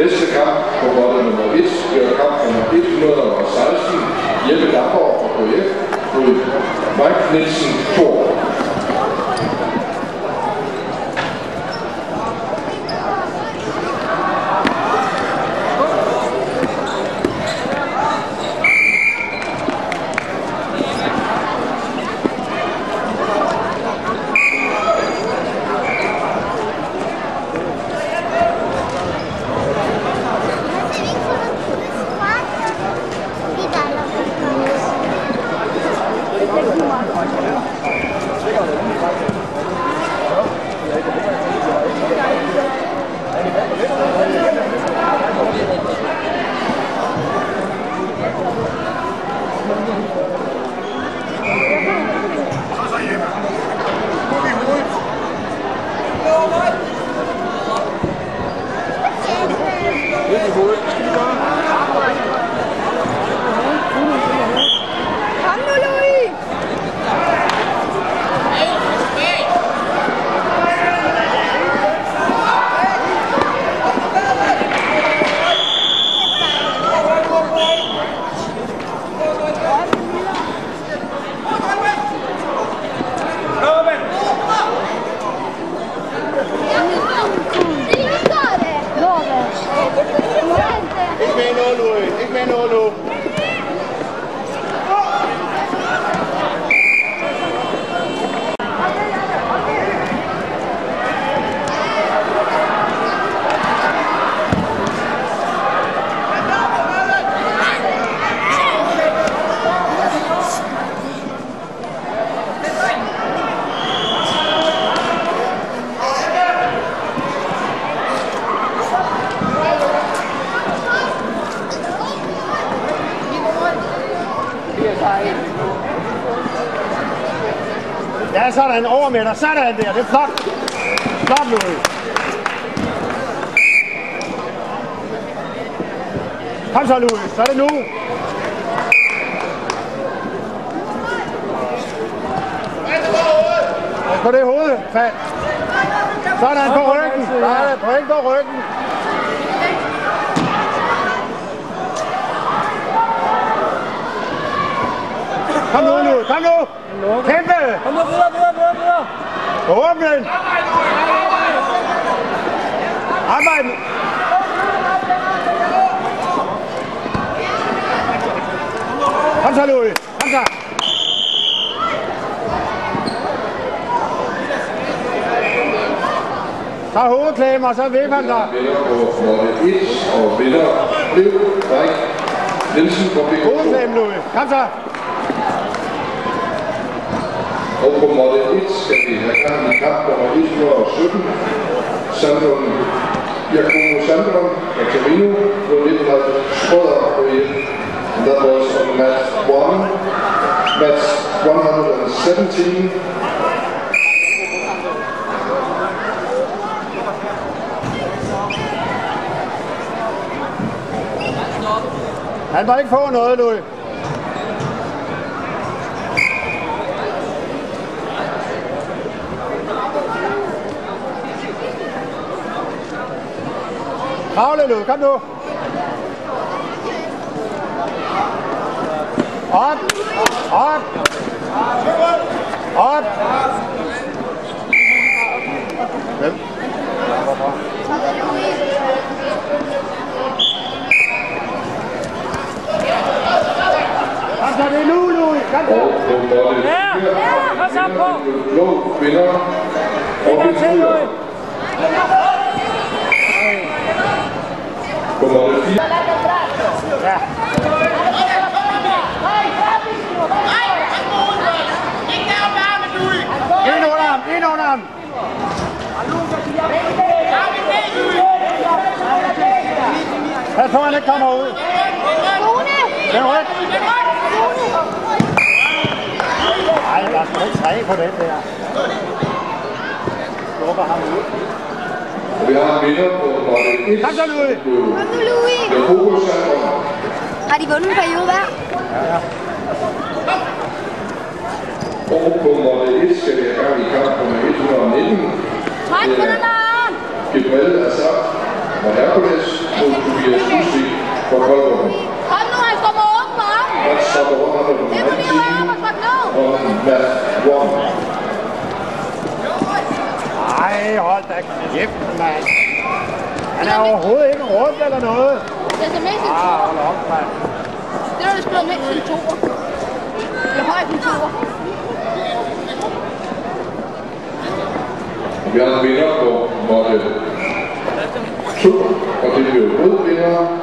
Næste kamp på måtte nummer 1 bliver kamp nummer 116, Jeppe Damborg fra KF mod Mike Nielsen Thor. Ja, sådan. Over med dig. Sådan der. Det er flot. Flot, Louis. Kom så, Louis. Så er det nu. På det hoved. Fat. Sådan på ryggen. Sådan. Point på ryggen. Kom nu, nu. Kom nu. Kæmpe. Kom nu videre, videre, videre, videre. Åbn den. Arbejd. Kom så, Louis. Kom så. Så hovedklem, og så vipper han dig. Vinder på måtte 1, og vinder blev Mike Nielsen fra BK. Hovedklem, Louis. Kom så. Og på måtte 1 skal vi have gang i kamp nummer 117. Sandron Jakobo Sandron Katarino, Torino på 1900 Skodder på 1. And that was on match 1. Match 117. Han må ikke få noget, Louis. Kravle, Louis. Kom nu. Op. Op. Op. Hvem? Kom så, det er nu, Louis. Kom så. Ja, ja, så på. blå En gang vi til, Louis. På måtte 4. Ja. Ind under ham, ind under ham. Pas på, han ikke kommer ud. Rune! Det er rødt. Nej, der er sgu ikke træ på den der. Skubber ham ud. Og vi har vinder på måtte 1. Kom så, Louis. Kom nu, Louis! Jacobo Sandron. Har de vundet en periode hver? Og på måtte 1 skal vi have gang i kamp nummer 119. Træk på den arm. Gabriel Assad og Hercules mod Tobias Husvig fra Koldrup. Kom nu, han står med åben arm. Der stopper under nummer Det må lige røre op og trække ned. og Matt Wong. Da kæft, mand. Han er overhovedet ikke rundt eller noget. Det er så mest en Ah, hold op, mand. Det er, der spiller mindst en toer. Eller højt en toer. Vi har en vinder på måtte 2, og det blev rød vinder